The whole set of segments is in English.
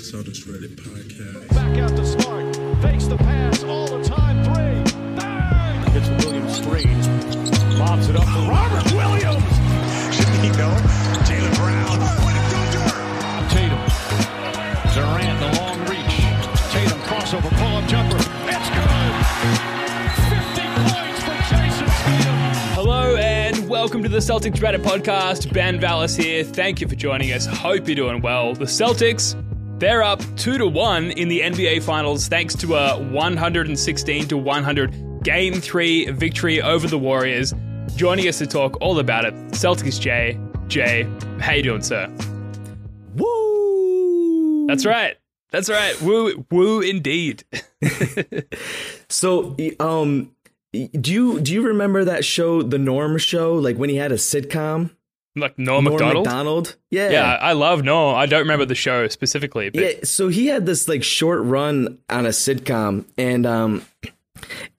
Celtics Reddit podcast. Back out to Smart. Fakes the pass all the time. Three. Bang! Hits Williams screen. Lobs it up for Robert Williams. Shamiko, Jalen Brown. What a dunker! Tatum. Durant, the long reach. Tatum crossover, pull up jumper. It's good. 50 points for Jayson Tatum. Hello and welcome to the Celtics Reddit podcast. Ben Vallis here. Thank you for joining us. Hope you're doing well. The Celtics, they're up 2 to 1 in the NBA Finals thanks to a 116 to 100 Game 3 victory over the Warriors. Joining us to talk all about it, Celtics Jay. Jay, how you doing, sir? Woo! That's right. That's right. Woo, woo, indeed. So, um, do you do you remember that show, The Norm Show, like when he had a sitcom? Like Noah Norm McDonald. Macdonald? Yeah. Yeah, I love Noah. I don't remember the show specifically, but Yeah, so he had this like short run on a sitcom, and um,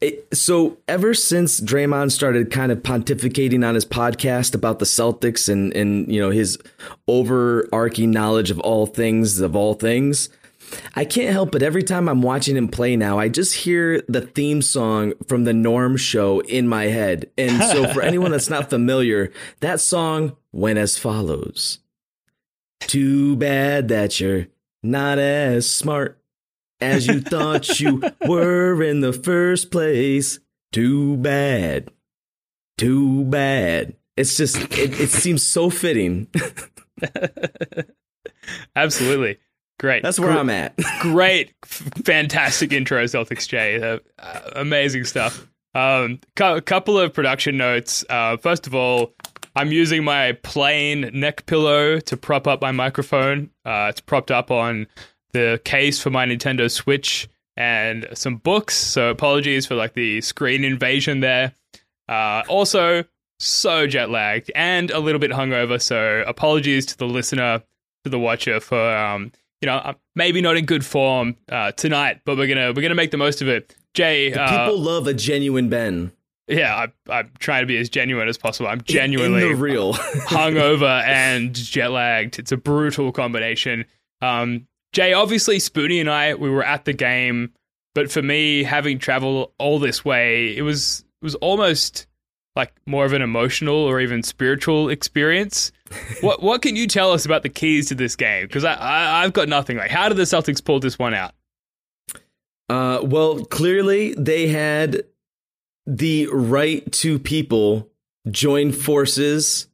it, so ever since Draymond started kind of pontificating on his podcast about the Celtics and and you know his overarching knowledge of all things of all things, I can't help but every time I'm watching him play now, I just hear the theme song from the Norm Show in my head, and so for anyone that's not familiar, that song went as follows. Too bad that you're not as smart as you thought you were in the first place. Too bad. Too bad. It's just, it, it seems so fitting. absolutely. Great. That's where Gr- I'm at. great, f- fantastic intro, Celtics Jay. Uh, uh, amazing stuff. Um, a couple of production notes. Uh, first of all, I'm using my plane neck pillow to prop up my microphone. Uh, it's propped up on the case for my Nintendo Switch and some books. So apologies for like the screen invasion there. Uh, also, so jet lagged and a little bit hungover. So apologies to the listener, to the watcher for um, you know, uh, maybe not in good form uh, tonight, but we're gonna we're gonna make the most of it. Jay, uh, People love a genuine Ben. Yeah, I, I'm trying to be as genuine as possible. I'm In genuinely the real. hungover and jet lagged. It's a brutal combination. Um, Jay, obviously, Spoonie and I we were at the game, but for me, having traveled all this way, it was it was almost like more of an emotional or even spiritual experience. what what can you tell us about the keys to this game? Because I, I I've got nothing. Like, how did the Celtics pull this one out? Uh, well, clearly they had the right two people join forces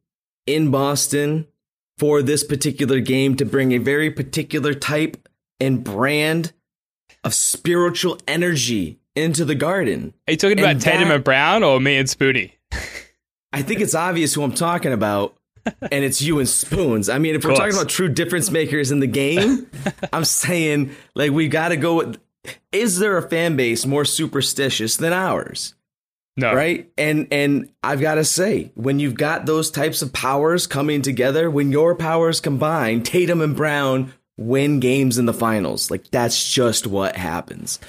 in Boston for this particular game to bring a very particular type and brand of spiritual energy into the garden. Are you talking And about Tatum that- and Brown or me and Spoonie? I think it's obvious who I'm talking about, and it's you and Spoons. I mean, if we're talking about true difference makers in the game, I'm saying like we got to go with. Is there a fan base more superstitious than ours? No, right? And and i've got to say when you've got those types of powers coming together when your powers combine tatum and brown win games in the finals. Like that's just what happens.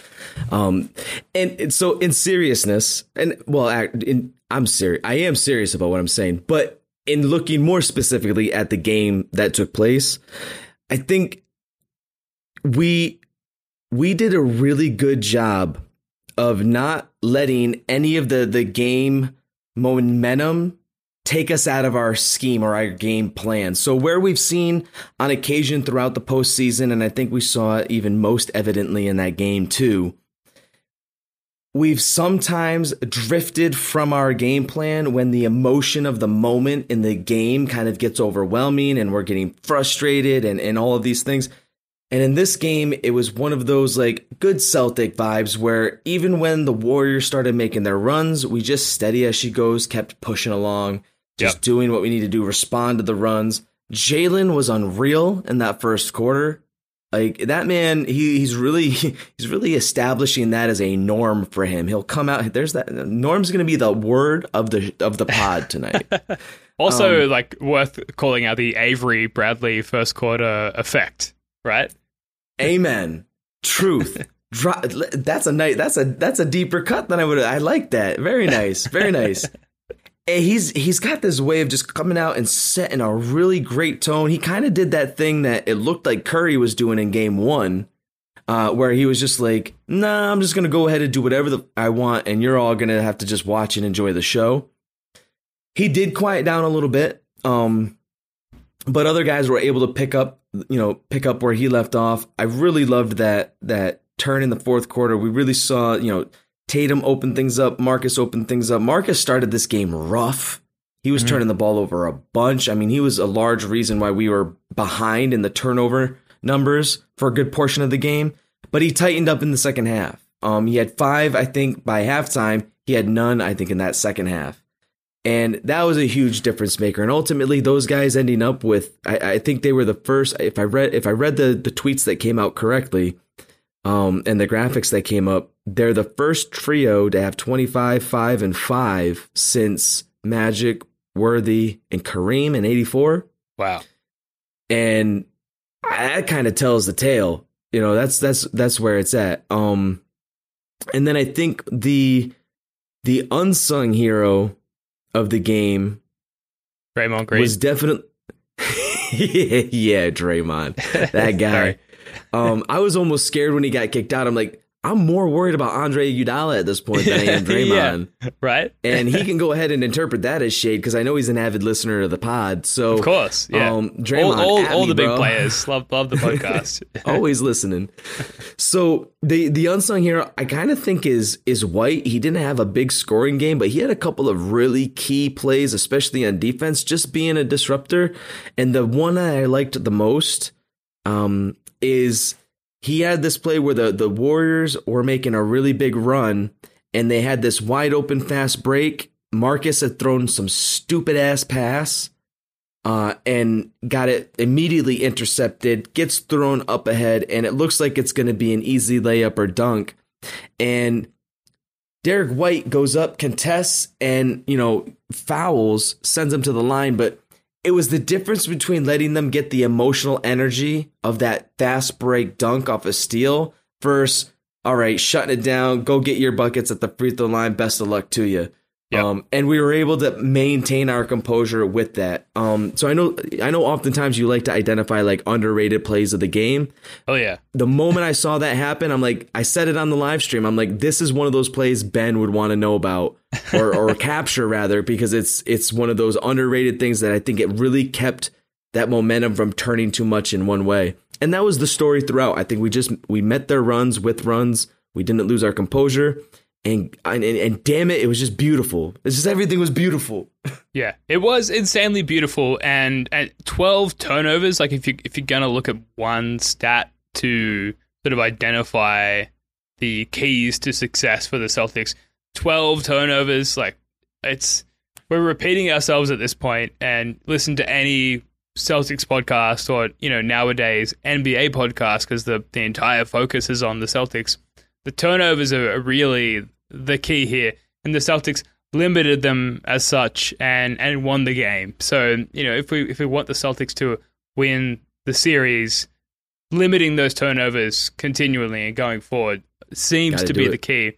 Um and, and so in seriousness and well in, i'm serious i am serious about what i'm saying but in looking more specifically at the game that took place i think we we did a really good job of not letting any of the the game momentum take us out of our scheme or our game plan. So where we've seen on occasion throughout the postseason, and I think we saw it even most evidently in that game too, we've sometimes drifted from our game plan when the emotion of the moment in the game kind of gets overwhelming and we're getting frustrated and, and all of these things. And in this game, it was one of those like good Celtic vibes where even when the Warriors started making their runs, we just steady as she goes, kept pushing along, just Yep. doing what we need to do, respond to the runs. Jalen was unreal in that first quarter. Like that man, he, he's really he's really establishing that as a norm for him. He'll come out. There's that norm's going to be the word of the of the pod tonight. Also, Um, like worth calling out the Avery Bradley first quarter effect, right? Amen. Truth. Dro- that's a nice. That's a that's a deeper cut than I would. I like that. Very nice. Very nice. And he's he's got this way of just coming out and setting a really great tone. He kind of did that thing that it looked like Curry was doing in Game One, uh, where he was just like, "Nah, I'm just gonna go ahead and do whatever the, I want, and you're all gonna have to just watch and enjoy the show." He did quiet down a little bit, um, but other guys were able to pick up, you know, pick up where he left off. I really loved that that turn in the fourth quarter. We really saw, you know, Tatum open things up, Marcus open things up. Marcus started this game rough. He was turning the ball over a bunch. I mean, he was a large reason why we were behind in the turnover numbers for a good portion of the game. But he tightened up in the second half. Um, he had five, I think, by halftime. He had none, I think, in that second half. And that was a huge difference maker. And ultimately, those guys ending up with, I, I think they were the first. If I read, if I read the the tweets that came out correctly, um, and the graphics that came up, they're the first trio to have 25, 5, and 5 since Magic, Worthy, and Kareem in 84. Wow. And that kind of tells the tale. You know, that's that's that's where it's at. Um and then I think the the unsung hero of the game Draymond Green. was definitely yeah, Draymond. That guy. Um, I was almost scared when he got kicked out. I'm like, I'm more worried about Andre Iguodala at this point than I am Draymond. right? and he can go ahead and interpret that as shade because I know he's an avid listener of the pod. So Of course. Yeah. um, Draymond, all all, all me, the big players love love the podcast. always listening. So the the unsung hero, I kind of think is is White. He didn't have a big scoring game, but he had a couple of really key plays, especially on defense, just being a disruptor. And the one I liked the most um, is he had this play where the the Warriors were making a really big run, and they had this wide open fast break. Marcus had thrown some stupid ass pass uh, and got it immediately intercepted, gets thrown up ahead, and it looks like it's going to be an easy layup or dunk. And Derek White goes up, contests, and, you know, fouls, sends him to the line. But it was the difference between letting them get the emotional energy of that fast break dunk off a steal versus, all right, shutting it down, go get your buckets at the free throw line, best of luck to you. Yep. Um, and we were able to maintain our composure with that. Um, so I know, I know, oftentimes you like to identify like underrated plays of the game. oh yeah. The moment I saw that happen, I'm like, I said it on the live stream. I'm like, this is one of those plays Ben would want to know about or or capture rather, because it's it's one of those underrated things that I think it really kept that momentum from turning too much in one way. And that was the story throughout. I think we just we met their runs with runs. We didn't lose our composure. And, and and damn it, it was just beautiful. It's just everything was beautiful. Yeah, it was insanely beautiful, and at twelve turnovers, like if you if you're gonna look at one stat to sort of identify the keys to success for the Celtics, twelve turnovers, like it's we're repeating ourselves at this point. and listen to any Celtics podcast or you know nowadays NBA podcast because the the entire focus is on the Celtics. The turnovers are really the key here, and the Celtics limited them as such and and won the game. So you know if we if we want the Celtics to win the series, limiting those turnovers continually and going forward seems Gotta to be it. the key.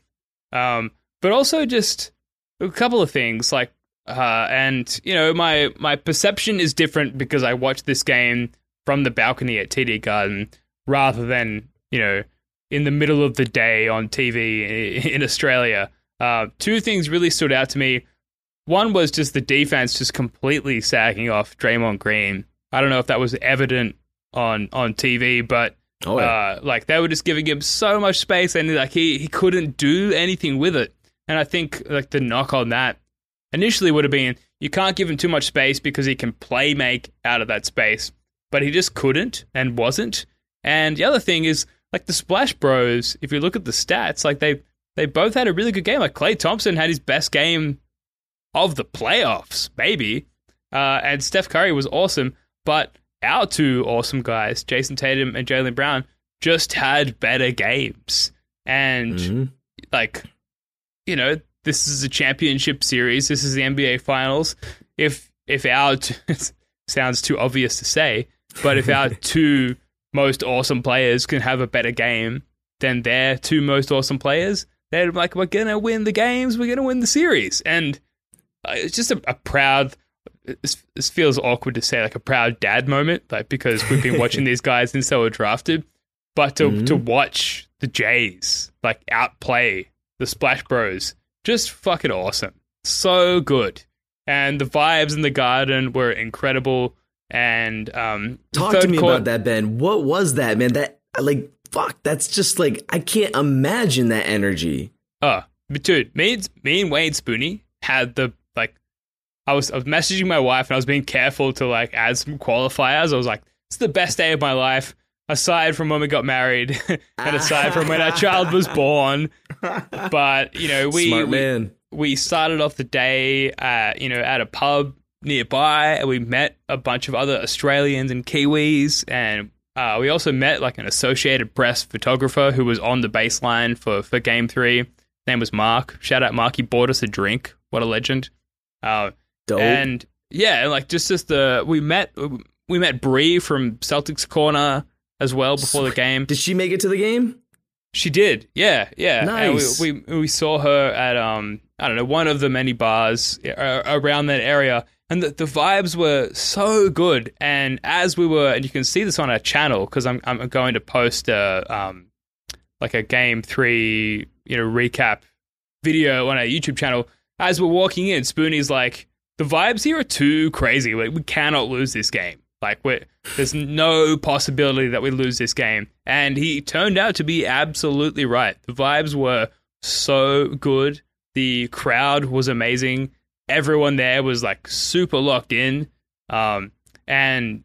Um, but also just a couple of things like uh, and you know my my perception is different because I watched this game from the balcony at TD Garden rather than you know in the middle of the day on TV in Australia. Uh, two things really stood out to me. one was just the defense just completely sagging off Draymond Green. I don't know if that was evident on on TV, but Oh, yeah. uh, like they were just giving him so much space, and like he he couldn't do anything with it. And I think like the knock on that initially would have been you can't give him too much space because he can play make out of that space, but he just couldn't and wasn't. And the other thing is like the Splash Bros. If you look at the stats, like they they both had a really good game. Like Klay Thompson had his best game of the playoffs, maybe. Uh, and Steph Curry was awesome, but our two awesome guys, Jayson Tatum and Jalen Brown, just had better games. And Mhm. like, you know, this is a championship series. This is the NBA Finals. If if our t- sounds too obvious to say, but if our two most awesome players can have a better game than their two most awesome players, they're like we're gonna win the games. We're gonna win the series, and uh, it's just a, a proud. This, feels awkward to say, like a proud dad moment, like because we've been watching these guys since they were drafted. But to to watch the Jays like outplay the Splash Bros, just fucking awesome, so good, and the vibes in the garden were incredible. And um, Talk to me about that, Ben. What was that, man? That like fuck. That's just like I can't imagine that energy. Oh, but dude, me and, me and Wayne Spooney had the like. I was I was messaging my wife and I was being careful to like add some qualifiers. I was like, "It's the best day of my life." Aside from when we got married, and aside from when our child was born, but you know we Smart we, we started off the day, uh, you know, at a pub nearby, and we met a bunch of other Australians and Kiwis, and uh, we also met like an Associated Press photographer who was on the baseline for for Game Three. His name was Mark. Shout out Mark. He bought us a drink. What a legend. Uh, Dope. and yeah, like just just the we met we met Bree from Celtics Corner as well before the game. Did she make it to the game? She did, yeah, yeah. And Nice. we, we we saw her at um I don't know one of the many bars uh, around that area, and the, the vibes were so good. And as we were, and you can see this on our channel because I'm I'm going to post a um like a game three you know recap video on our YouTube channel. As we're walking in, Spoonie's like, the vibes here are too crazy. We, we cannot lose this game. Like, we're, there's no possibility that we lose this game. And he turned out to be absolutely right. The vibes were so good. The crowd was amazing. Everyone there was like super locked in. Um, and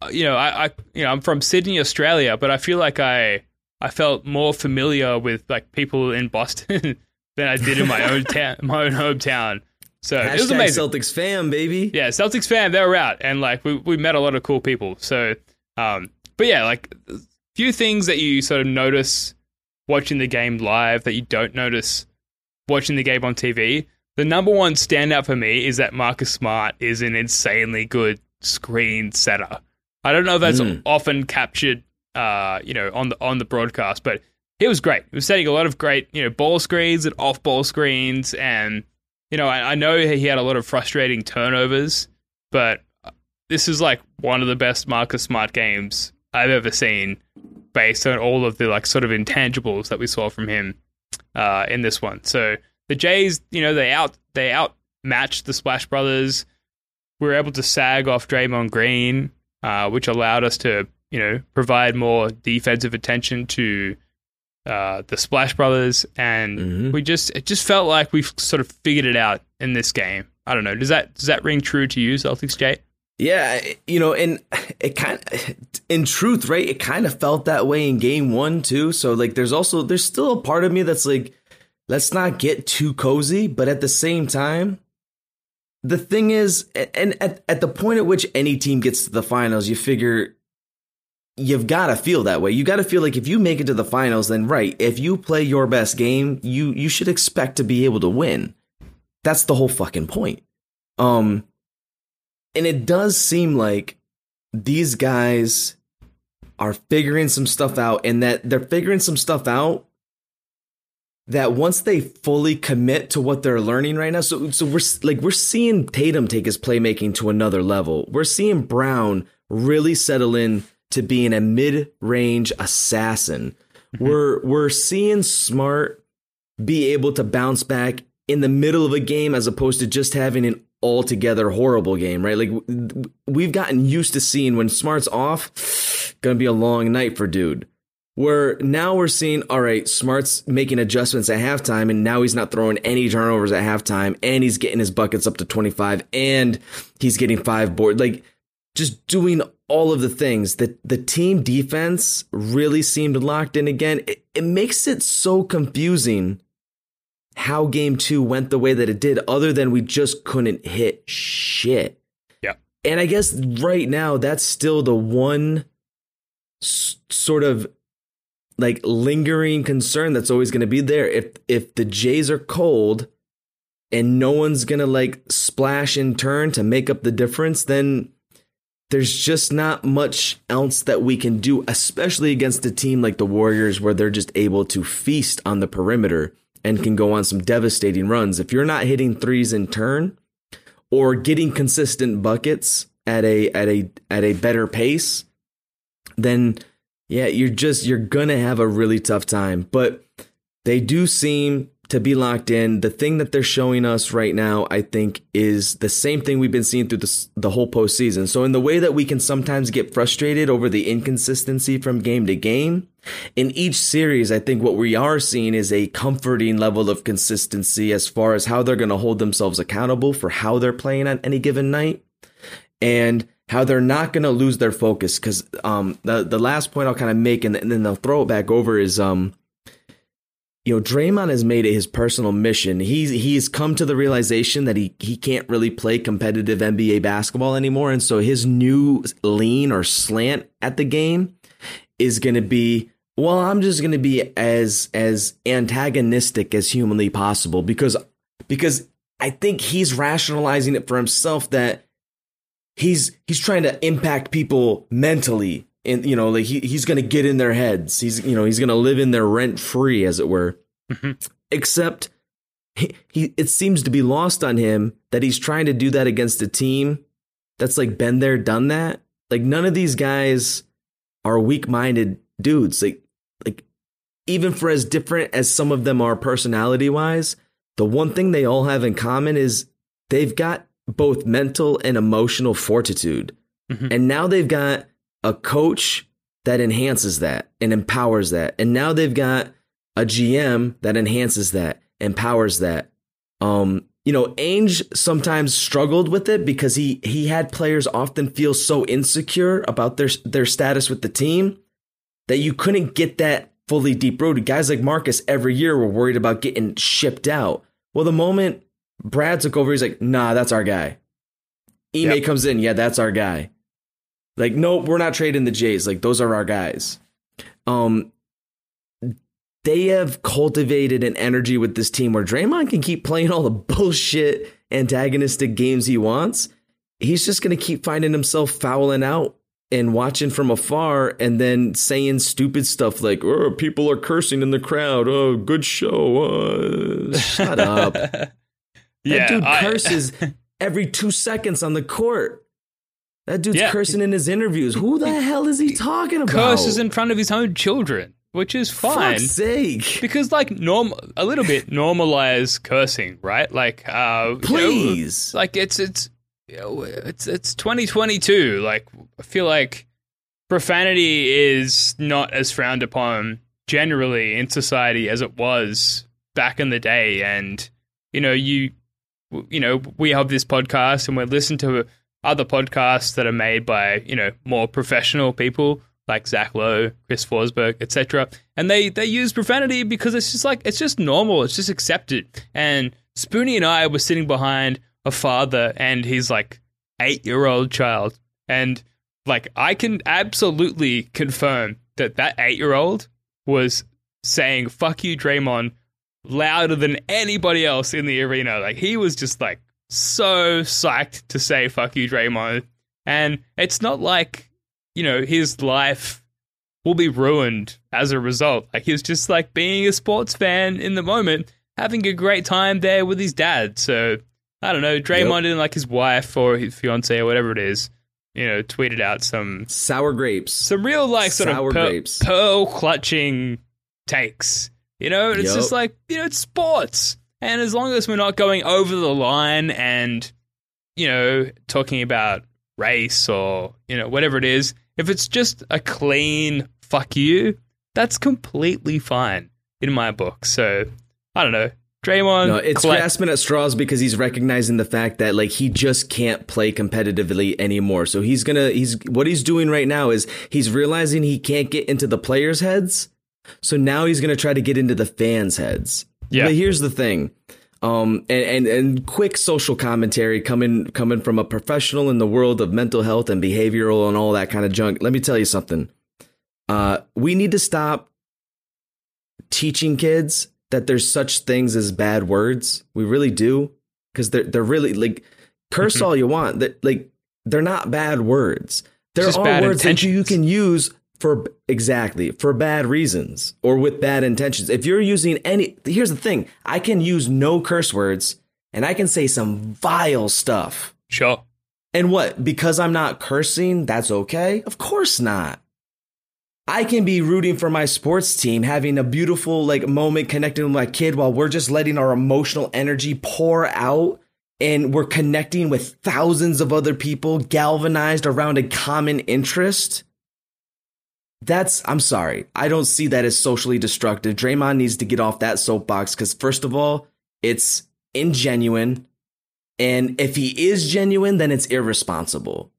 uh, you know, I, I, you know, I'm from Sydney, Australia, but I feel like I, I felt more familiar with like people in Boston than I did in my own town, my own hometown. So it was Hashtag amazing. Celtics fam, baby. Yeah, Celtics fan, they were out, and like we we met a lot of cool people. So, um, but yeah, like few things that you sort of notice watching the game live that you don't notice watching the game on TV. The number one standout for me is that Marcus Smart is an insanely good screen setter. I don't know if that's Mm. often captured, uh, you know, on the on the broadcast, but he was great. He was setting a lot of great, you know, ball screens and off ball screens, and you know, I, I know he had a lot of frustrating turnovers, but this is like one of the best Marcus Smart games I've ever seen, based on all of the like sort of intangibles that we saw from him uh, in this one. So the Jays, you know, they out they outmatched the Splash Brothers. We were able to sag off Draymond Green, uh, which allowed us to, you know, provide more defensive attention to uh, the Splash Brothers, and Mhm. we just it just felt like we've sort of figured it out in this game. I don't know. Does that does that ring true to you, Celtics Jay? Yeah, you know, and it kind in truth, right? It kind of felt that way in game one too. So like there's also there's still a part of me that's like, let's not get too cozy, but at the same time, the thing is, and at, at the point at which any team gets to the finals, you figure you've got to feel that way. You got to feel like if you make it to the finals, then right, if you play your best game, you you should expect to be able to win. That's the whole fucking point. Um, and it does seem like these guys are figuring some stuff out, and that they're figuring some stuff out that once they fully commit to what they're learning right now, so so we're like we're seeing Tatum take his playmaking to another level. We're seeing Brown really settle in to being a mid-range assassin. Mm-hmm. We're we're seeing Smart be able to bounce back in the middle of a game as opposed to just having an altogether horrible game, right? Like we've gotten used to seeing when Smart's off, gonna be a long night for dude. Where now we're seeing, all right, Smart's making adjustments at halftime, and now he's not throwing any turnovers at halftime, and he's getting his buckets up to 25, and he's getting five board. Like just doing all of the things that the team defense really seemed locked in again. It, it makes it so confusing how game two went the way that it did, other than we just couldn't hit shit. Yeah. And I guess right now, that's still the one s- sort of like lingering concern that's always going to be there. If if the Jays are cold and no one's going to like splash in turn to make up the difference, then there's just not much else that we can do, especially against a team like the Warriors, where they're just able to feast on the perimeter and can go on some devastating runs. If you're not hitting threes in turn or getting consistent buckets at a at a at a better pace, then yeah, you're just you're gonna have a really tough time. But they do seem to be locked in. The thing that they're showing us right now, I think, is the same thing we've been seeing through the, the whole postseason. So, in the way that we can sometimes get frustrated over the inconsistency from game to game, in each series, I think what we are seeing is a comforting level of consistency as far as how they're going to hold themselves accountable for how they're playing on any given night. And how they're not going to lose their focus because um, the the last point I'll kind of make and, and then they'll throw it back over is um, you know, Draymond has made it his personal mission. He's he's come to the realization that he he can't really play competitive NBA basketball anymore, and so his new lean or slant at the game is going to be well, I'm just going to be as as antagonistic as humanly possible because because I think he's rationalizing it for himself that he's he's trying to impact people mentally and you know like he, he's gonna get in their heads. He's you know he's gonna live in there rent free as it were. Mm-hmm. except he, he it seems to be lost on him that he's trying to do that against a team that's like been there done that. Like none of these guys are weak-minded dudes. Like like even for as different as some of them are personality wise the one thing they all have in common is they've got both mental and emotional fortitude mm-hmm. and now they've got a coach that enhances that and empowers that. And now they've got a GM that enhances that, empowers that. Um, you know, Ainge sometimes struggled with it because he he had players often feel so insecure about their their status with the team that you couldn't get that fully deep rooted. Guys like Marcus every year were worried about getting shipped out. Well, the moment Brad took over, he's like, nah, that's our guy. Ime yep. comes in, yeah, that's our guy. Like, nope, we're not trading the Jays. Like, those are our guys. Um, they have cultivated an energy with this team where Draymond can keep playing all the bullshit antagonistic games he wants. He's just going to keep finding himself fouling out and watching from afar and then saying stupid stuff like, oh, people are cursing in the crowd. Oh, good show. Uh, shut up. that yeah, dude curses I... every two seconds on the court. That dude's yeah. cursing in his interviews. Who the hell is he talking about? Curses in front of his own children, which is fine. Fuck's sake. Because like norm a little bit normalize cursing, right? Like uh please. You know, like it's it's you know, it's it's 2022. Like I feel like profanity is not as frowned upon generally in society as it was back in the day and you know you you know we have this podcast and we listen to other podcasts that are made by you know more professional people like Zach Lowe, Chris Forsberg, etc. And they they use profanity because it's just like it's just normal, it's just accepted. And Spoonie and I were sitting behind a father and his like eight year old child, and like I can absolutely confirm that that eight year old was saying "fuck you, Draymond" louder than anybody else in the arena. Like he was just like so psyched to say fuck you, Draymond. And it's not like, you know, his life will be ruined as a result. Like he's just like being a sports fan in the moment, having a great time there with his dad. So I don't know, Draymond yep. and like his wife or his fiance or whatever it is, you know, tweeted out some sour grapes, some real like sort sour of per- pearl clutching takes. You know, it's yep. just like you know, it's sports. And as long as we're not going over the line and, you know, talking about race or, you know, whatever it is, if it's just a clean fuck you, that's completely fine in my book. So, I don't know. Draymond. No, it's collect- grasping at straws because he's recognizing the fact that like he just can't play competitively anymore. So he's gonna he's what he's doing right now is he's realizing he can't get into the players' heads. So now he's gonna try to get into the fans' heads. Yeah. But here's the thing. Um and, and and quick social commentary coming coming from a professional in the world of mental health and behavioral and all that kind of junk. Let me tell you something. Uh we need to stop teaching kids that there's such things as bad words. We really do because they're they're really like curse Mm-hmm. all you want. That like they're not bad words. There just are bad words that you, you can use for exactly for bad reasons or with bad intentions. If you're using any, here's the thing: I can use no curse words and I can say some vile stuff. Sure. And what? Because I'm not cursing, that's okay? Of course not. I can be rooting for my sports team, having a beautiful like moment connecting with my kid while we're just letting our emotional energy pour out and we're connecting with thousands of other people galvanized around a common interest. That's I'm sorry. I don't see that as socially destructive. Draymond needs to get off that soapbox cuz first of all, it's ingenuine and if he is genuine, then it's irresponsible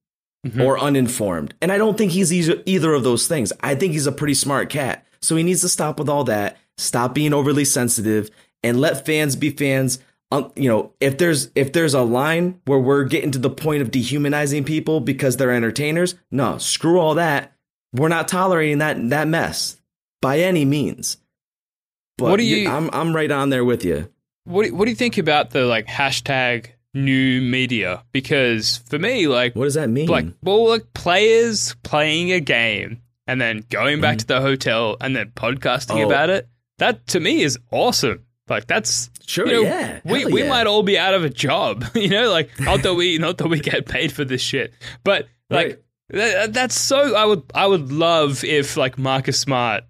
or uninformed. And I don't think he's either, either of those things. I think he's a pretty smart cat. So he needs to stop with all that, stop being overly sensitive, and let fans be fans. Um, you know, if there's if there's a line where we're getting to the point of dehumanizing people because they're entertainers, no, screw all that. We're not tolerating that that mess by any means. But What do you- I'm I'm right on there with you. What do, what do you think about the like hashtag new media? Because for me, like, What does that mean? like, well, like players playing a game and then going back to the hotel and then podcasting Mm-hmm. Oh. about it. That to me is awesome. Like that's Sure, you know, yeah. We Hell we yeah. might all be out of a job, you know, like not that we not that we get paid for this shit, but like that, that's so. I would I would love if like Marcus Smart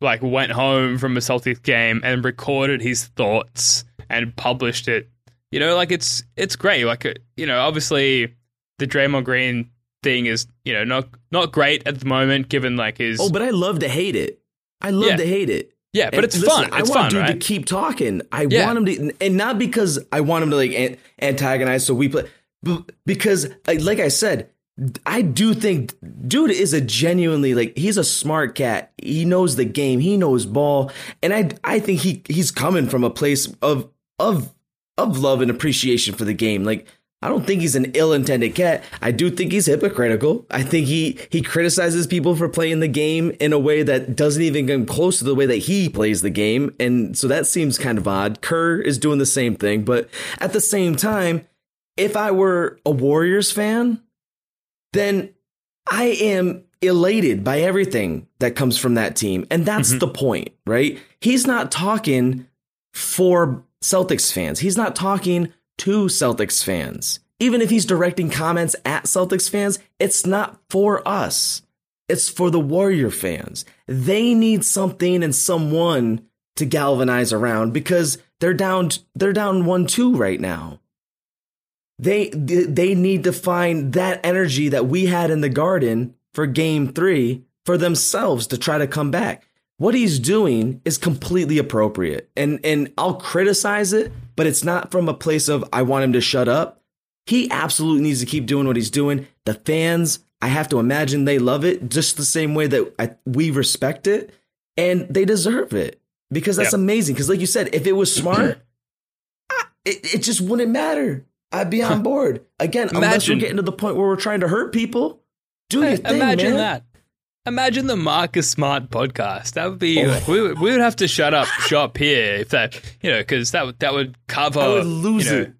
like went home from a Celtics game and recorded his thoughts and published it. You know, like it's it's great. Like uh, you know, obviously the Draymond Green thing is you know not not great at the moment, given like his Oh, but I love to hate it. I love Yeah. to hate it. yeah, but And it's listen, fun. I It's want fun, dude right? to keep talking. I Yeah. want him to, and not because I want him to like an- antagonize. So we play, but because like I said, I do think dude is a genuinely like he's a smart cat. He knows the game. He knows ball, and I I think he he's coming from a place of of of love and appreciation for the game. Like I don't think he's an ill-intended cat. I do think he's hypocritical. I think he he criticizes people for playing the game in a way that doesn't even come close to the way that he plays the game, and so that seems kind of odd. Kerr is doing the same thing, but at the same time, if I were a Warriors fan, then I am elated by everything that comes from that team. And that's mm-hmm. the point, right? He's not talking for Celtics fans. He's not talking to Celtics fans. Even if he's directing comments at Celtics fans, it's not for us. It's for the Warrior fans. They need something and someone to galvanize around because they're down they're down 1-2 right now they they need to find that energy that we had in the garden for game 3 for themselves to try to come back. What he's doing is completely appropriate. And and I'll criticize it but it's not from a place of I want him to shut up. He absolutely needs to keep doing what he's doing. The fans I have to imagine they love it just the same way that I, we respect it. And they deserve it because that's Yeah. amazing. Because like you said if it was smart I- it, it just wouldn't matter I'd be on board again unless we're getting to the point where we're trying to hurt people do your thing imagine man. that. Imagine the Marcus Smart podcast. That would be. Oh. We, would, we would have to shut up shop here if that, you know, because that would that would cover. I would lose you know- it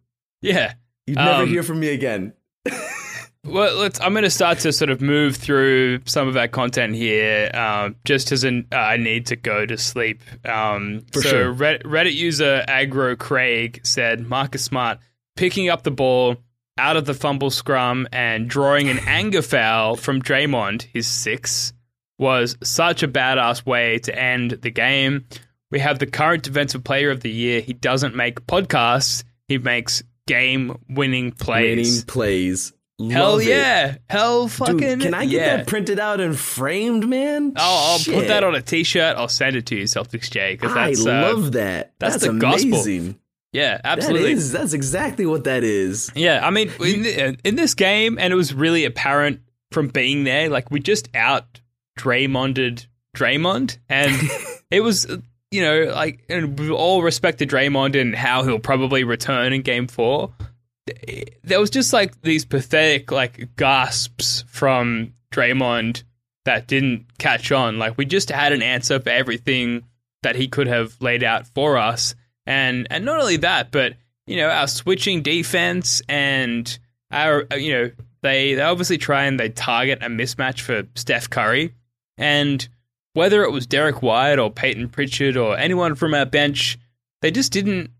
Yeah. you'd never Um, hear from me again Well, let's. I'm going to start to sort of move through some of our content here, um, just as an uh, I need to go to sleep. Um, For so sure. Reddit, Reddit user Agro Craig said Marcus Smart picking up the ball out of the fumble scrum and drawing an anger foul from Draymond, his six, was such a badass way to end the game. we have the current defensive player of the year. He doesn't make podcasts. He makes game-winning plays. Winning plays. Hell Love it. yeah! Hell fucking Dude, can I get yeah. that printed out and framed, man? I'll, I'll put that on a t-shirt. I'll send it to you, Celtics J, because I that's uh, love that. that's That's, the gospel. Amazing. yeah, absolutely. is. That's exactly what that is. Yeah, I mean, in, in this game, and it was really apparent from being there. Like we just out Draymonded Draymond, and it was, you know, like, and with all respect to Draymond and how he'll probably return in Game Four, there was just like these pathetic like gasps from Draymond that didn't catch on. Like we just had an answer for everything that he could have laid out for us, and and not only that, but you know our switching defense and our uh, you know they they obviously try and they target a mismatch for Steph Curry, and whether it was Derek White or Peyton Pritchard or anyone from our bench, they just didn't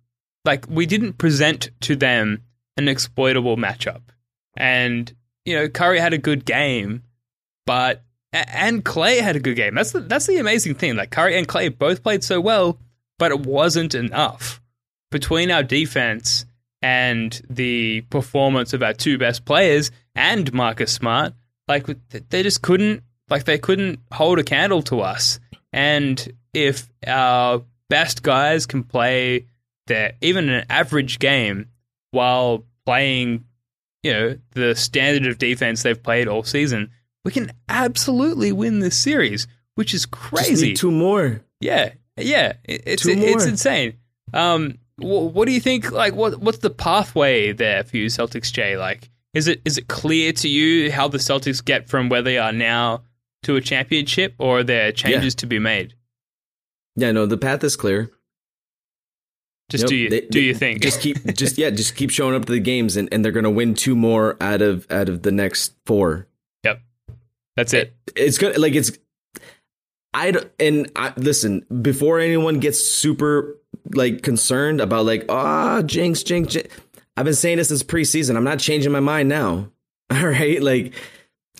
like we didn't present to them an exploitable matchup. And you know, Curry had a good game, but and Klay had a good game. That's the that's the amazing thing. Like Curry and Klay both played so well, but it wasn't enough between our defense and the performance of our two best players and Marcus Smart. Like they just couldn't like they couldn't hold a candle to us. And if our best guys can play their even an average game while playing, you know, the standard of defense they've played all season, we can absolutely win this series, which is crazy. need two more. Yeah, yeah, it- it's Two it's insane. Um, wh- what do you think? Like, what what's the pathway there for you, Celtics J? Like, is it is it clear to you how the Celtics get from where they are now to a championship, or are there changes to be made? Yeah, no, the path is clear. Just Yep, do you they- do you think? Just keep, just yeah, just keep showing up to the games, and, and they're gonna win two more out of out of the next four. yep, that's it. It's gonna like it's. I and I listen before anyone gets super like concerned about like ah jinx jinx. jinx. I've been saying this since preseason. I'm not changing my mind now. All right, like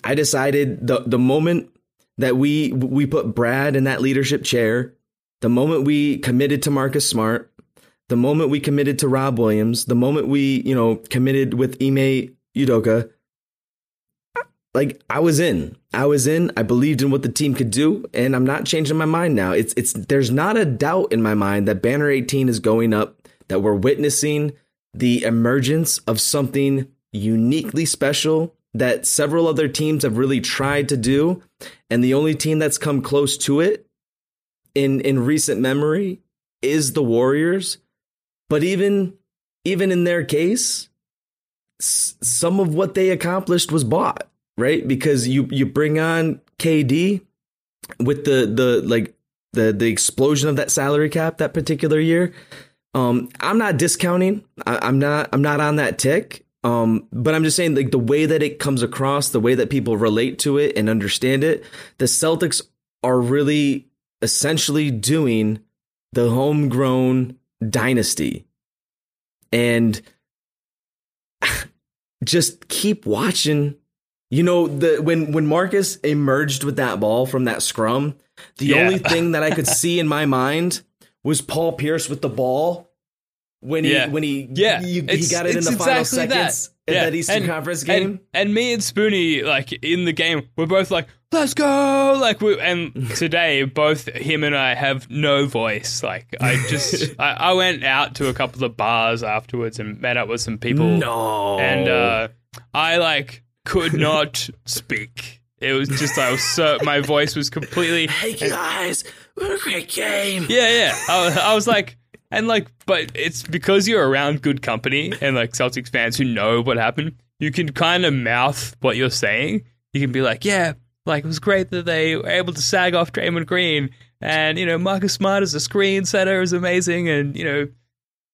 I decided the the moment that we we put Brad in that leadership chair, the moment we committed to Marcus Smart, the moment we committed to Rob Williams, the moment we you know committed with Ime Udoka, like I was in. I was in. I believed in what the team could do, and I'm not changing my mind now. It's it's there's not a doubt in my mind that Banner 18 is going up, that we're witnessing the emergence of something uniquely special that several other teams have really tried to do, and the only team that's come close to it in in recent memory is the Warriors. But even even in their case, some of what they accomplished was bought, right? Because you you bring on KD with the the like the the explosion of that salary cap that particular year. Um, I'm not discounting. I, I'm not. I'm not on that tick. Um, but I'm just saying, like the way that it comes across, the way that people relate to it and understand it, the Celtics are really essentially doing the homegrown dynasty, and just keep watching. You know, the when when Marcus emerged with that ball from that scrum, the Yeah. only thing that I could see in my mind was Paul Pierce with the ball when he Yeah. when he Yeah, you, he got it in the final exactly that. seconds at Yeah, that Eastern and- Conference and- game. And, me and Spoonie, like in the game, we're both like, "Let's go!" Like, we, and today, both him and I have no voice. Like, I just, I, I went out to a couple of bars afterwards and met up with some people. no, and uh, I like could not speak. It was just I was so my voice was completely hey guys, what a great game. yeah yeah. I was, I was like and like but it's because you're around good company and like Celtics fans who know what happened. You can kind of mouth what you're saying. You can be like yeah. Like it was great that they were able to sag off Draymond Green, and you know Marcus Smart as a screen setter is amazing, and you know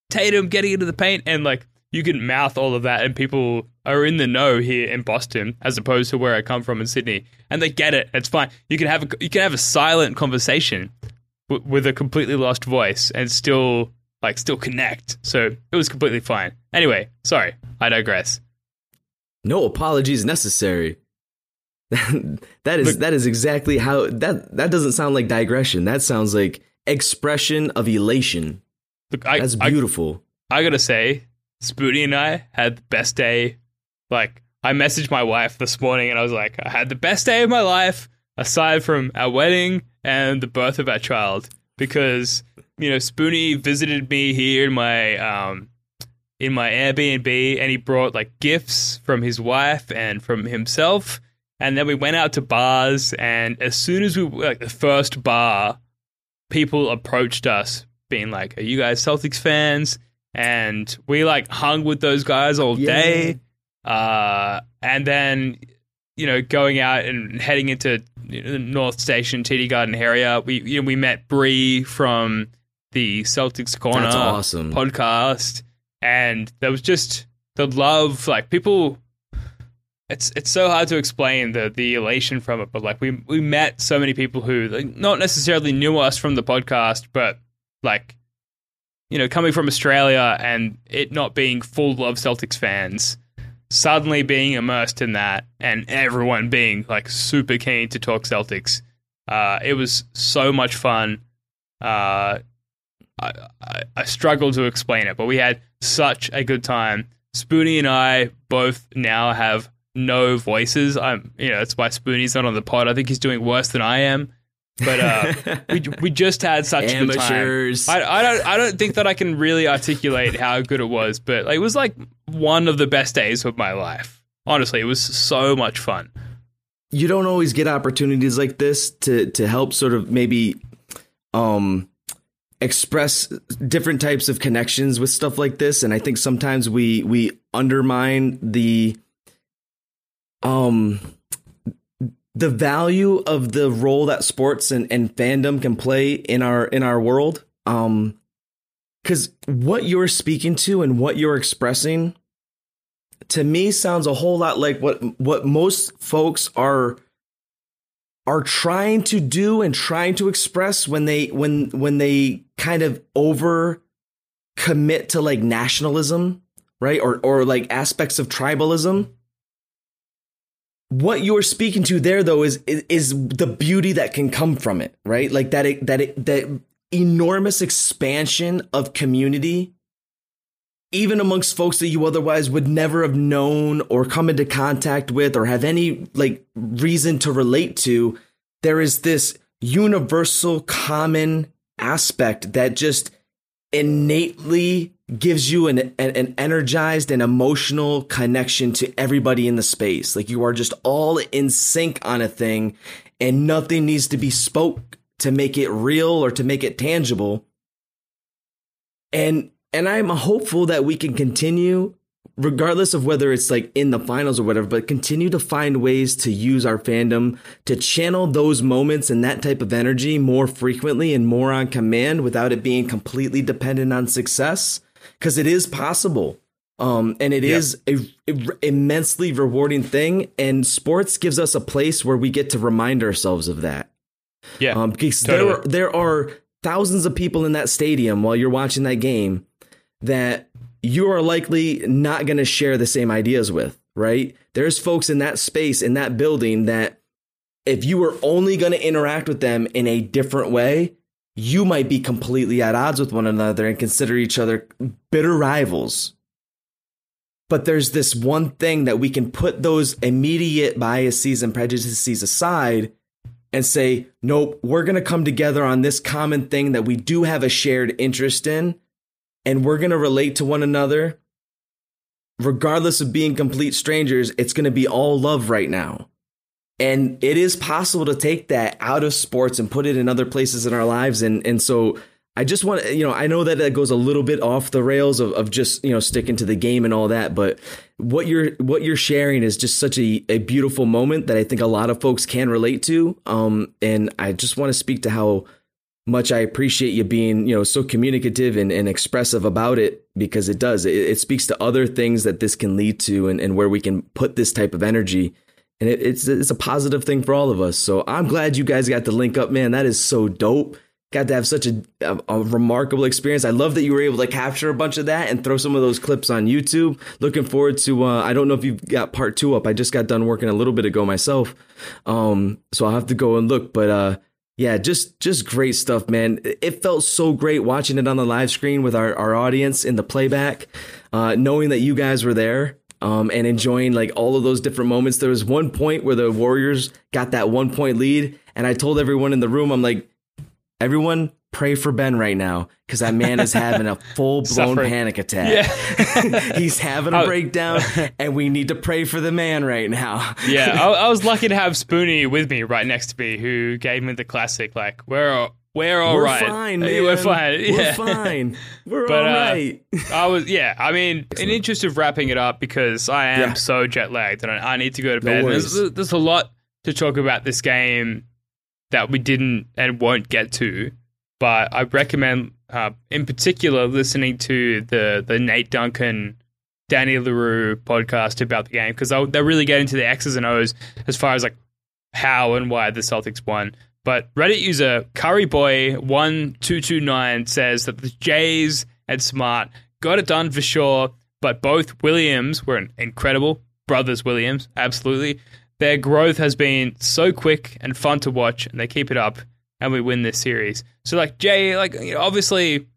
Tatum getting into the paint and like you can mouth all of that and people are in the know here in Boston as opposed to where I come from in Sydney and they get it. It's fine. You can have a you can have a silent conversation w- with a completely lost voice and still like still connect. So it was completely fine. Anyway, sorry, I digress. No apologies necessary. that is Look- that is exactly how that that doesn't sound like digression. That sounds like expression of elation. Look, I, That's I- beautiful. I gotta say, Spoonie and I had the best day. Like, I messaged my wife this morning and I was like, I had the best day of my life aside from our wedding and the birth of our child because, you know, Spoonie visited me here in my, um, in my Airbnb and he brought like gifts from his wife and from himself. And then we went out to bars and as soon as we, like, the first bar, people approached us being like, Are you guys Celtics fans? And we like hung with those guys all day. Uh, and then, you know, going out and heading into the North Station, TD Garden area, we you know, we met Bree from the Celtics Corner awesome. podcast. And there was just the love, like people it's it's so hard to explain the the elation from it, but like we we met so many people who like, not necessarily knew us from the podcast, but like you know coming from Australia and it not being full of Celtics fans, suddenly being immersed in that and everyone being like super keen to talk Celtics. Uh, it was so much fun. Uh, I, I, I struggle to explain it, but we had such a good time. Spoonie and I both now have no voices. I'm, you know, it's why Spoonie's not on the pod. I think he's doing worse than I am. But uh, we we just had such a good time. Amateurs. I, I don't I don't think that I can really articulate how good it was, but like, it was like one of the best days of my life. Honestly, it was so much fun. you don't always get opportunities like this to to help sort of maybe um express different types of connections with stuff like this and i think sometimes we we undermine the um the value of the role that sports and, and fandom can play in our in our world um because what you're speaking to and what you're expressing to me sounds a whole lot like what what most folks are are trying to do and trying to express when they when when they kind of over commit to like nationalism right? Or or like aspects of tribalism. What you're speaking to there though is is, is the beauty that can come from it right? Like that it, that it, that enormous expansion of community even amongst folks that you otherwise would never have known or come into contact with or have any like reason to relate to there is this universal common aspect that just innately gives you an, an, an energized and emotional connection to everybody in the space. Like you are just all in sync on a thing and nothing needs to be spoke to make it real or to make it tangible and and I'm hopeful that we can continue, regardless of whether it's like in the finals or whatever, but continue to find ways to use our fandom to channel those moments and that type of energy more frequently and more on command without it being completely dependent on success. Because it is possible. Um, and it Yeah. is a, a immensely rewarding thing. And sports gives us a place where we get to remind ourselves of that. Yeah, Um, because totally. there there are thousands of people in that stadium while you're watching that game that you are likely not going to share the same ideas with, right? There's folks in that space in that building that if you were only going to interact with them in a different way, you might be completely at odds with one another and consider each other bitter rivals. But there's this one thing that we can put those immediate biases and prejudices aside and say, nope, we're going to come together on this common thing that we do have a shared interest in, and we're going to relate to one another. Regardless of being complete strangers, it's going to be all love right now. And it is possible to take that out of sports and put it in other places in our lives. And, and so I just want to, you know, I know that that goes a little bit off the rails of, of just, you know, sticking to the game and all that. But what you're, what you're sharing is just such a, a beautiful moment that I think a lot of folks can relate to. Um, and I just want to speak to how much I appreciate you being, you know, so communicative and, and expressive about it because it does. It, it speaks to other things that this can lead to and, and where we can put this type of energy. And it, it's it's a positive thing for all of us. So I'm glad you guys got to link up, man. That is so dope. Got to have such a, a, a remarkable experience. I love that you were able to capture a bunch of that and throw some of those clips on YouTube. Looking forward to. Uh, I don't know if you've got part two up. I just got done working a little bit ago myself, um, so I'll have to go and look. But uh, Yeah, just just great stuff, man. It felt so great watching it on the live screen with our, our audience in the playback, uh, knowing that you guys were there um, and enjoying like all of those different moments. There was one point where the Warriors got that one point lead, and I told everyone in the room, I'm like, everyone pray for Ben right now because that man is having a full blown panic attack. Yeah. He's having a breakdown, and we need to pray for the man right now. yeah, I, I, was lucky to have Spoonie with me right next to me, who gave me the classic like, "We're we're all we're right. Fine, man. We're fine. Yeah. We're fine. We're but, all right. Uh, I was, yeah. I mean, in interest of wrapping it up, because I am yeah. so jet lagged and I, I, need to go to bed. No there's, there's a lot to talk about this game that we didn't and won't get to but I recommend, uh, in particular, listening to the the Nate Duncan, Danny Leroux podcast about the game because they really get into the X's and O's as far as like how and why the Celtics won. But Reddit user Curryboy1229 says that the Jays and Smart got it done for sure, but both Williams were incredible. Brothers Williams, absolutely. Their growth has been so quick and fun to watch, and they keep it up and we win this series. So like Jay, like you know, obviously,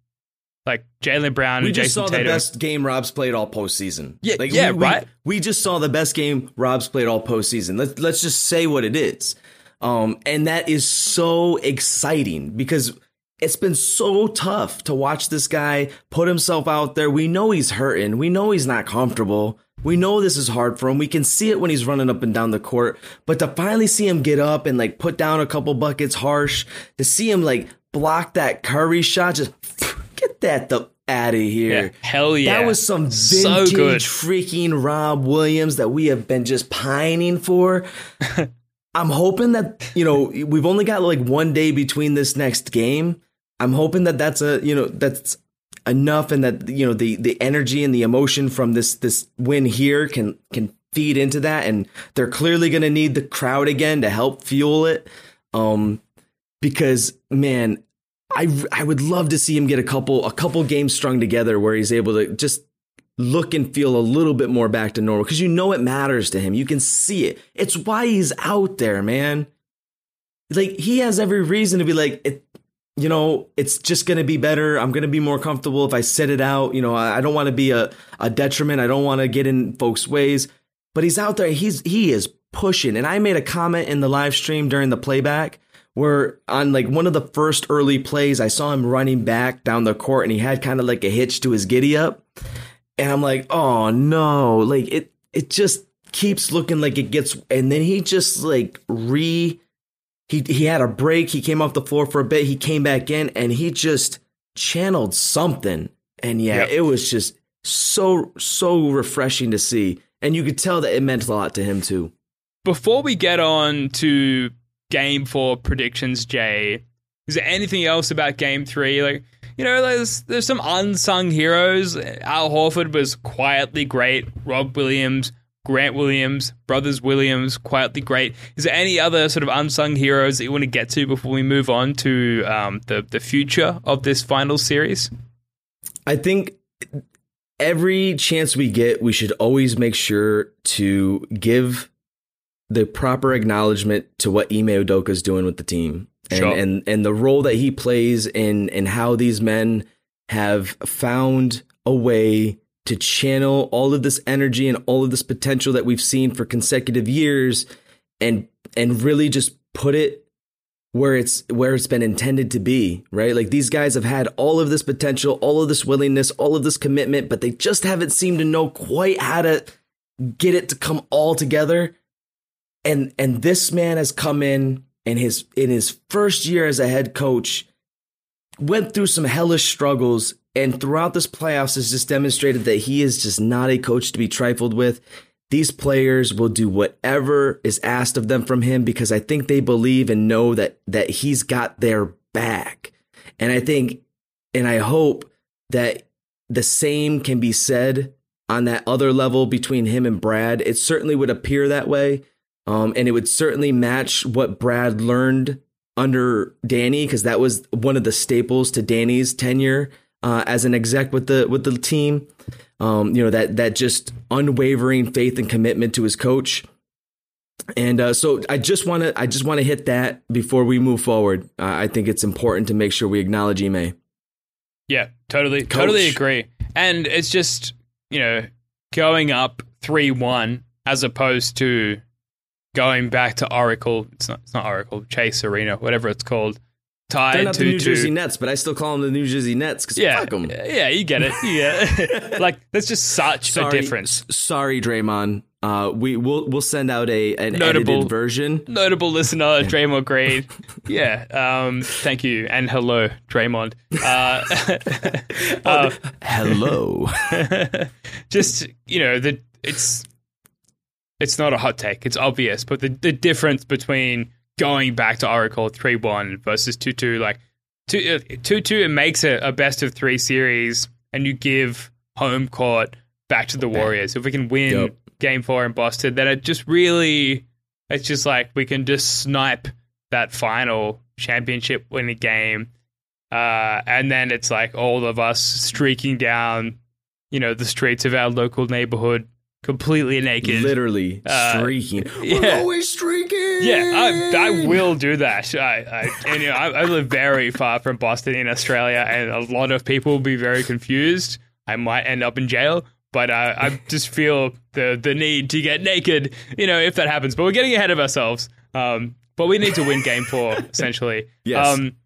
like Jaylen Brown we just Jayson saw Tatum. the best game Rob's played all postseason. Yeah, like, yeah, we, right. We, we, just saw the best game Rob's played all postseason. Let's let's just say what it is, um, and that is so exciting because it's been so tough to watch this guy put himself out there. We know he's hurting. We know he's not comfortable. We know this is hard for him. We can see it when he's running up and down the court. But to finally see him get up and like put down a couple buckets harsh, to see him like block that Curry shot, just get that the out of here. Yeah, hell yeah. That was some vintage so freaking Rob Williams that we have been just pining for. I'm hoping that, you know, we've only got like one day between this next game. I'm hoping that that's a, you know, that's enough and that you know the the energy and the emotion from this this win here can can feed into that and they're clearly going to need the crowd again to help fuel it um because man I I would love to see him get a couple a couple games strung together where he's able to just look and feel a little bit more back to normal because you know it matters to him. You can see it. It's why he's out there, man. Like he has every reason to be like, you know, it's just going to be better. I'm going to be more comfortable if I sit it out. You know, I, don't want to be a, a detriment. I don't want to get in folks' ways. But he's out there. He's he is pushing. And I made a comment in the live stream during the playback where on like one of the first early plays, I saw him running back down the court and he had kind of like a hitch to his giddy up. And I'm like, oh no, like it it just keeps looking like it gets and then he just like re he he had a break. He came off the floor for a bit. He came back in and he just channeled something. And yeah, yep. it was just so so refreshing to see. And you could tell that it meant a lot to him too. Before we get on to game four predictions, Jay, is there anything else about game three? Like, you know, there's there's some unsung heroes. Al Horford was quietly great. Rob Williams Grant Williams, Brothers Williams, quietly great. Is there any other sort of unsung heroes that you want to get to before we move on to um, the the future of this final series? I think every chance we get, we should always make sure to give the proper acknowledgement to what Ime Udoka is doing with the team and, sure. and and the role that he plays in and how these men have found a way to channel all of this energy and all of this potential that we've seen for consecutive years and and really just put it where it's where it's been intended to be, right? Like these guys have had all of this potential, all of this willingness, all of this commitment, but they just haven't seemed to know quite how to get it to come all together. And and this man has come in and his in his first year as a head coach went through some hellish struggles and throughout this playoffs has just demonstrated that he is just not a coach to be trifled with. These players will do whatever is asked of them from him because I think they believe and know that that he's got their back. And I think and I hope that the same can be said on that other level between him and Brad. It certainly would appear that way. Um, and it would certainly match what Brad learned under Danny because that was one of the staples to Danny's tenure uh, as an exec with the with the team. Um, you know that that just unwavering faith and commitment to his coach. And uh, so I just want to I just want to hit that before we move forward. Uh, I think it's important to make sure we acknowledge Ime. Yeah, totally, Coach. totally agree. And it's just you know going up three one as opposed to going back to Oracle. It's not it's not Oracle Chase Arena, whatever it's called. Tied They're not to, the New Jersey Nets, but I still call them the New Jersey Nets because yeah, fuck them. Yeah, you get it. Yeah, like there's just such sorry, a difference. Sorry, Draymond. Uh, we will we'll send out a an notable, edited version. Notable listener, Draymond Green. yeah. Um. Thank you and hello, Draymond. Uh, uh, hello. just you know the it's it's not a hot take. It's obvious, but the the difference between going back to Oracle three one versus two two like two uh, two two it makes it a best of three series, and you give home court back to the Warriors. If we can win. Yep game four in Boston, then it just really, it's just like we can just snipe that final championship winning game. Uh, and then it's like all of us streaking down, you know, the streets of our local neighborhood completely naked. Literally uh, streaking. Yeah. We're always streaking. Yeah, I, I will do that. I, I and, you know, I, I, live very far from Boston in Australia, and a lot of people will be very confused. I might end up in jail, but uh, I just feel the the need to get naked, you know, if that happens. But we're getting ahead of ourselves. Um, but we need to win game four, essentially. Yes. Um,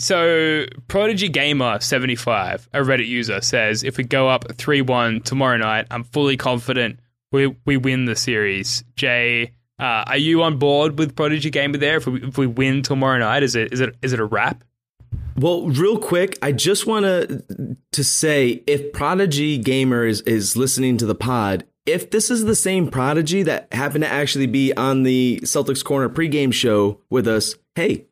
so Prodigy Gamer seventy five, a Reddit user, says if we go up three one tomorrow night, I'm fully confident we we win the series. Jay, uh, are you on board with Prodigy Gamer there? If we if we win tomorrow night, is it is it is it a wrap? Well, real quick, I just want to to say if Prodigy Gamer is, is listening to the pod, if this is the same Prodigy that happened to actually be on the Celtics Corner pregame show with us, hey,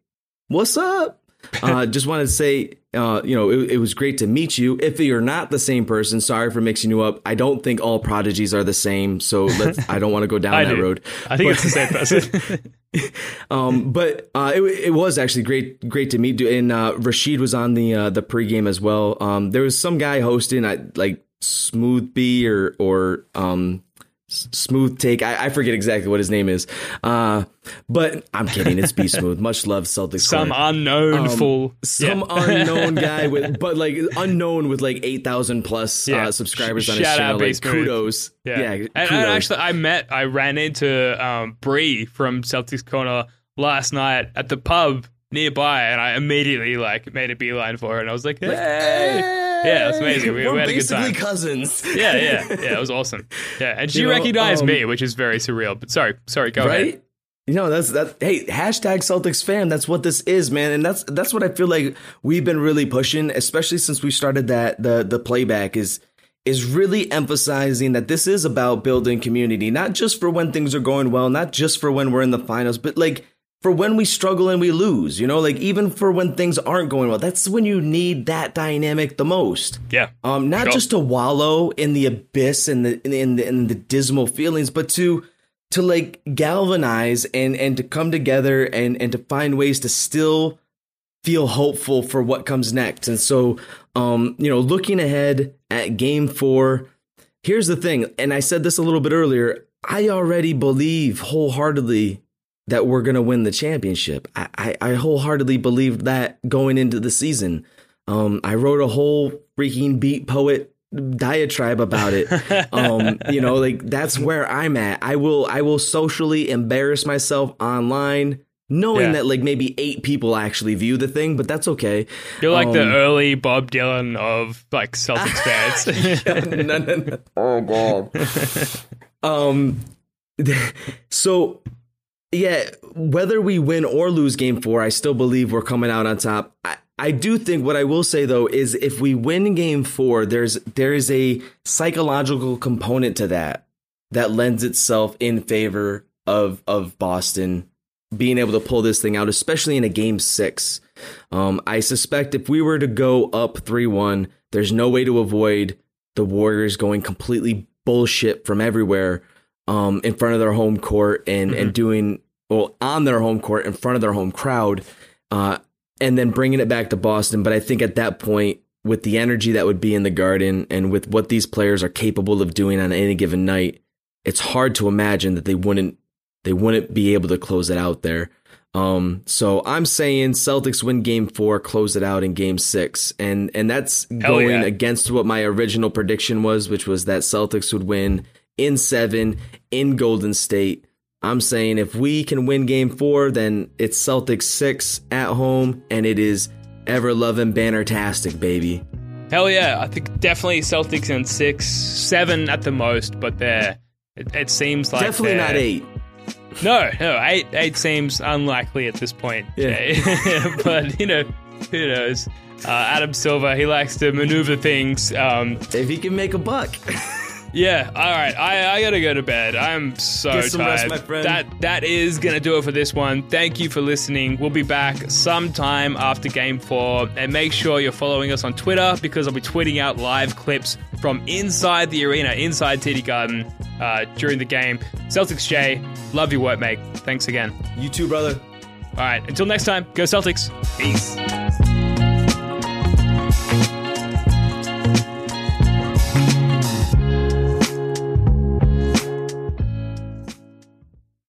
what's up? Uh, just wanted to say, uh, you know, it, it, was great to meet you. If you're not the same person, sorry for mixing you up. I don't think all prodigies are the same, so I don't want to go down that do. road. I think but, it's the same person. um, but uh, it, it, was actually great, great to meet you. And uh, Rashid was on the uh, the pregame as well. Um, there was some guy hosting, I like Smooth B or or um, Smooth Take. I, I, forget exactly what his name is. Uh, but I'm kidding. It's Be Smooth. Much love, Celtics. Some unknown um, fool. Some yeah. unknown guy with, but like unknown with like 8,000 plus uh, yeah. uh, subscribers on his channel. Like, kudos. Yeah. yeah and, and, actually, I met, I ran into um, Bree from Celtics Corner last night at the pub nearby, and I immediately like made a beeline for her, and I was like, hey. hey yeah, it's amazing. We, We're we had a good time. cousins. yeah, yeah, yeah. It was awesome. Yeah, and she you know, recognized um, me, which is very surreal. But sorry, sorry. Go right? ahead. You know, that's that. Hey, hashtag Celtics fan. That's what this is, man. And that's that's what I feel like we've been really pushing, especially since we started that the the playback is is really emphasizing that this is about building community, not just for when things are going well, not just for when we're in the finals, but like for when we struggle and we lose, you know, like even for when things aren't going well. That's when you need that dynamic the most. Yeah. Um, not sure. just to wallow in the abyss and the in the, in the dismal feelings, but to to like galvanize and and to come together and and to find ways to still feel hopeful for what comes next. And so, um, you know, looking ahead at game four, here's the thing, and I said this a little bit earlier. I already believe wholeheartedly that we're going to win the championship. I, I, I, wholeheartedly believed that going into the season. Um, I wrote a whole freaking beat poet diatribe about it. um, you know, like that's where I'm at. I will I will socially embarrass myself online. Knowing yeah. that like maybe eight people actually view the thing, but that's okay. You're like um, the early Bob Dylan of like Celtics fans. yeah, no, no, no. Oh god. um, so yeah, whether we win or lose game four, I still believe we're coming out on top. I, I do think what I will say though is if we win game four, there's there is a psychological component to that that lends itself in favor of of Boston being able to pull this thing out, especially in a game six. Um, I suspect if we were to go up three one, there's no way to avoid the Warriors going completely bullshit from everywhere um, in front of their home court and mm-hmm. and doing well on their home court in front of their home crowd, uh, and then bringing it back to Boston. But I think at that point, with the energy that would be in the Garden and with what these players are capable of doing on any given night, it's hard to imagine that they wouldn't they wouldn't be able to close it out there. Um, so I'm saying Celtics win game four, close it out in game six. And and that's Hell going yeah. against what my original prediction was, which was that Celtics would win in seven in Golden State. I'm saying if we can win game four, then it's Celtics six at home, and it is ever loving banner-tastic, baby. Hell yeah, I think definitely Celtics in six, seven at the most, but they're it, it seems like Definitely not eight. No, no, eight eight seems unlikely at this point. Yeah. But you know, who knows? Uh, Adam Silver, he likes to maneuver things. Um, If he can make a buck. yeah, all right. I, I gotta go to bed. I'm so Get some rest, tired. my friend. That that is gonna do it for this one. Thank you for listening. We'll be back sometime after Game Four, and make sure you're following us on Twitter because I'll be tweeting out live clips from inside the arena, inside TD Garden, uh, during the game. Celtics Jay, love your work, mate. Thanks again. you too, brother. All right, until next time, go Celtics. Peace.